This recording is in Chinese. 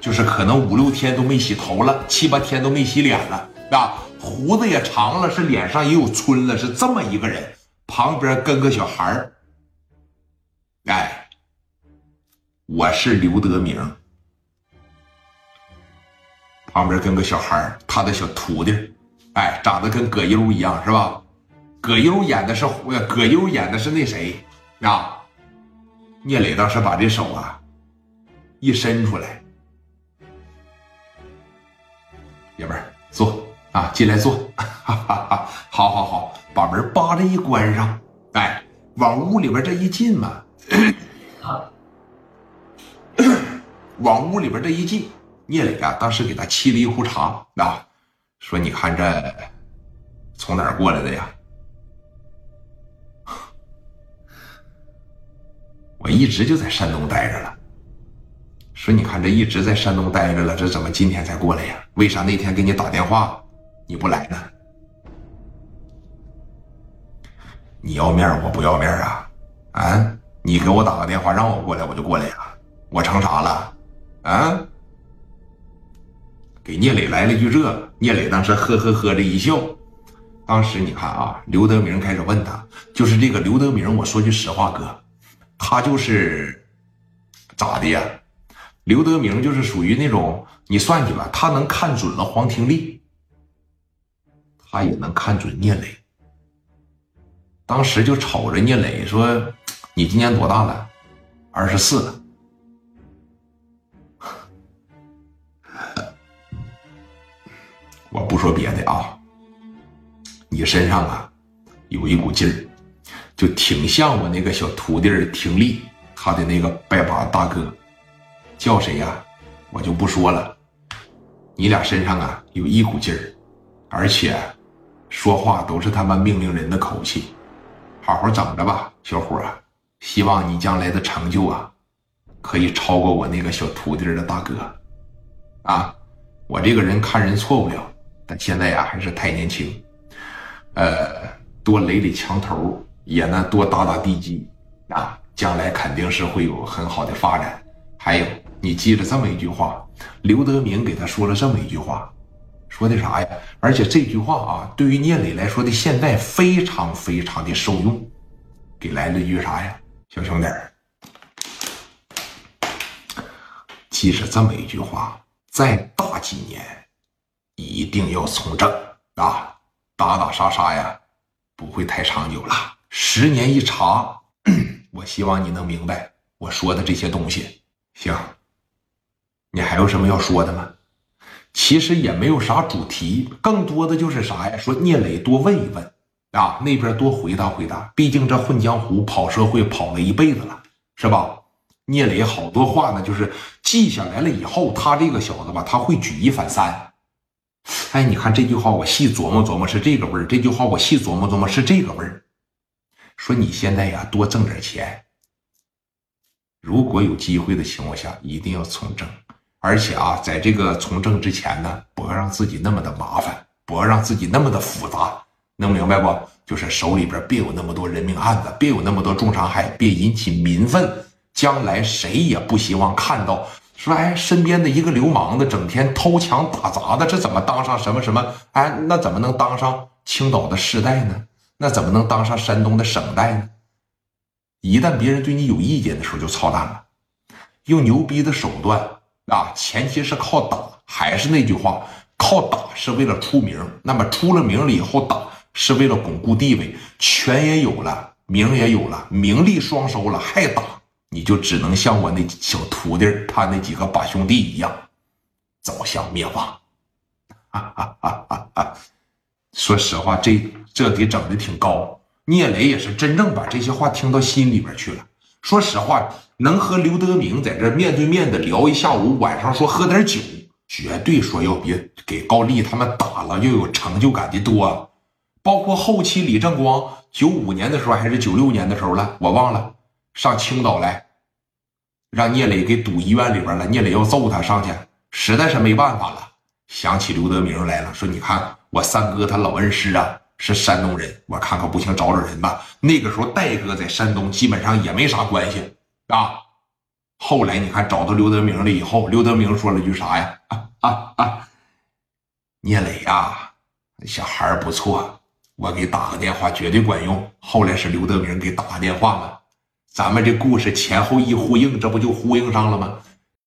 就是可能五六天都没洗头了，七八天都没洗脸了，啊，胡子也长了，是脸上也有皴了，是这么一个人，旁边跟个小孩儿。哎，我是刘德明，旁边跟个小孩儿，他的小徒弟，哎，长得跟葛优一样，是吧？葛优演的是葛优演的是那谁啊？聂磊当时把这手啊一伸出来。啊，进来坐，哈哈哈！好好好，把门扒着一关上，哎，往屋里边这一进嘛，往屋里边这一进，聂磊啊，当时给他沏了一壶茶啊，说：“你看这从哪儿过来的呀？” 我一直就在山东待着了。说，你看这一直在山东待着了，这怎么今天才过来呀？为啥那天给你打电话你不来呢？你要面我不要面啊？啊？你给我打个电话让我过来我就过来呀？我成啥了？啊？给聂磊来了句这，聂磊当时呵呵呵的一笑。当时你看啊，刘德明开始问他，就是这个刘德明，我说句实话哥，他就是咋的呀？刘德明就是属于那种，你算计吧，他能看准了黄廷利，他也能看准聂磊。当时就瞅着聂磊说：“你今年多大了？二十四了。我不说别的啊，你身上啊有一股劲儿，就挺像我那个小徒弟廷利他的那个拜把大哥。”叫谁呀？我就不说了。你俩身上啊有一股劲儿，而且说话都是他妈命令人的口气。好好整着吧，小伙儿。希望你将来的成就啊，可以超过我那个小徒弟的大哥。啊，我这个人看人错不了，但现在呀还是太年轻。呃，多垒垒墙头，也呢多打打地基啊，将来肯定是会有很好的发展。还有。你记着这么一句话，刘德明给他说了这么一句话，说的啥呀？而且这句话啊，对于聂磊来说的现在非常非常的受用，给来了一句啥呀？小兄弟儿，记着这么一句话，再大几年，一定要从政啊！打打杀杀呀，不会太长久了。十年一查，我希望你能明白我说的这些东西。行。你还有什么要说的吗？其实也没有啥主题，更多的就是啥呀？说聂磊多问一问啊，那边多回答回答。毕竟这混江湖、跑社会跑了一辈子了，是吧？聂磊好多话呢，就是记下来了以后，他这个小子吧，他会举一反三。哎，你看这句话，我细琢磨琢磨是这个味儿；这句话我细琢磨琢磨是这个味儿。说你现在呀，多挣点钱，如果有机会的情况下，一定要从政。而且啊，在这个从政之前呢，不要让自己那么的麻烦，不要让自己那么的复杂，能明白不？就是手里边别有那么多人命案子，别有那么多重伤害，别引起民愤。将来谁也不希望看到说，哎，身边的一个流氓子整天偷抢打砸的，这怎么当上什么什么？哎，那怎么能当上青岛的市代呢？那怎么能当上山东的省代呢？一旦别人对你有意见的时候，就操蛋了，用牛逼的手段。啊，前期是靠打，还是那句话，靠打是为了出名。那么出了名了以后，打是为了巩固地位，权也有了，名也有了，名利双收了，还打，你就只能像我那小徒弟他那几个把兄弟一样，走向灭亡。哈哈哈哈哈！说实话，这这给整的挺高。聂磊也是真正把这些话听到心里边去了。说实话。能和刘德明在这面对面的聊一下午，晚上说喝点酒，绝对说要比给高丽他们打了又有成就感的多。包括后期李正光九五年的时候还是九六年的时候了，我忘了，上青岛来，让聂磊给堵医院里边了。聂磊要揍他上去，实在是没办法了，想起刘德明来了，说你看我三哥他老恩师啊是山东人，我看看不行找找人吧。那个时候戴哥在山东基本上也没啥关系。啊，后来你看找到刘德明了以后，刘德明说了句啥呀？啊啊啊！聂磊呀，小孩不错，我给打个电话绝对管用。后来是刘德明给打个电话了，咱们这故事前后一呼应，这不就呼应上了吗？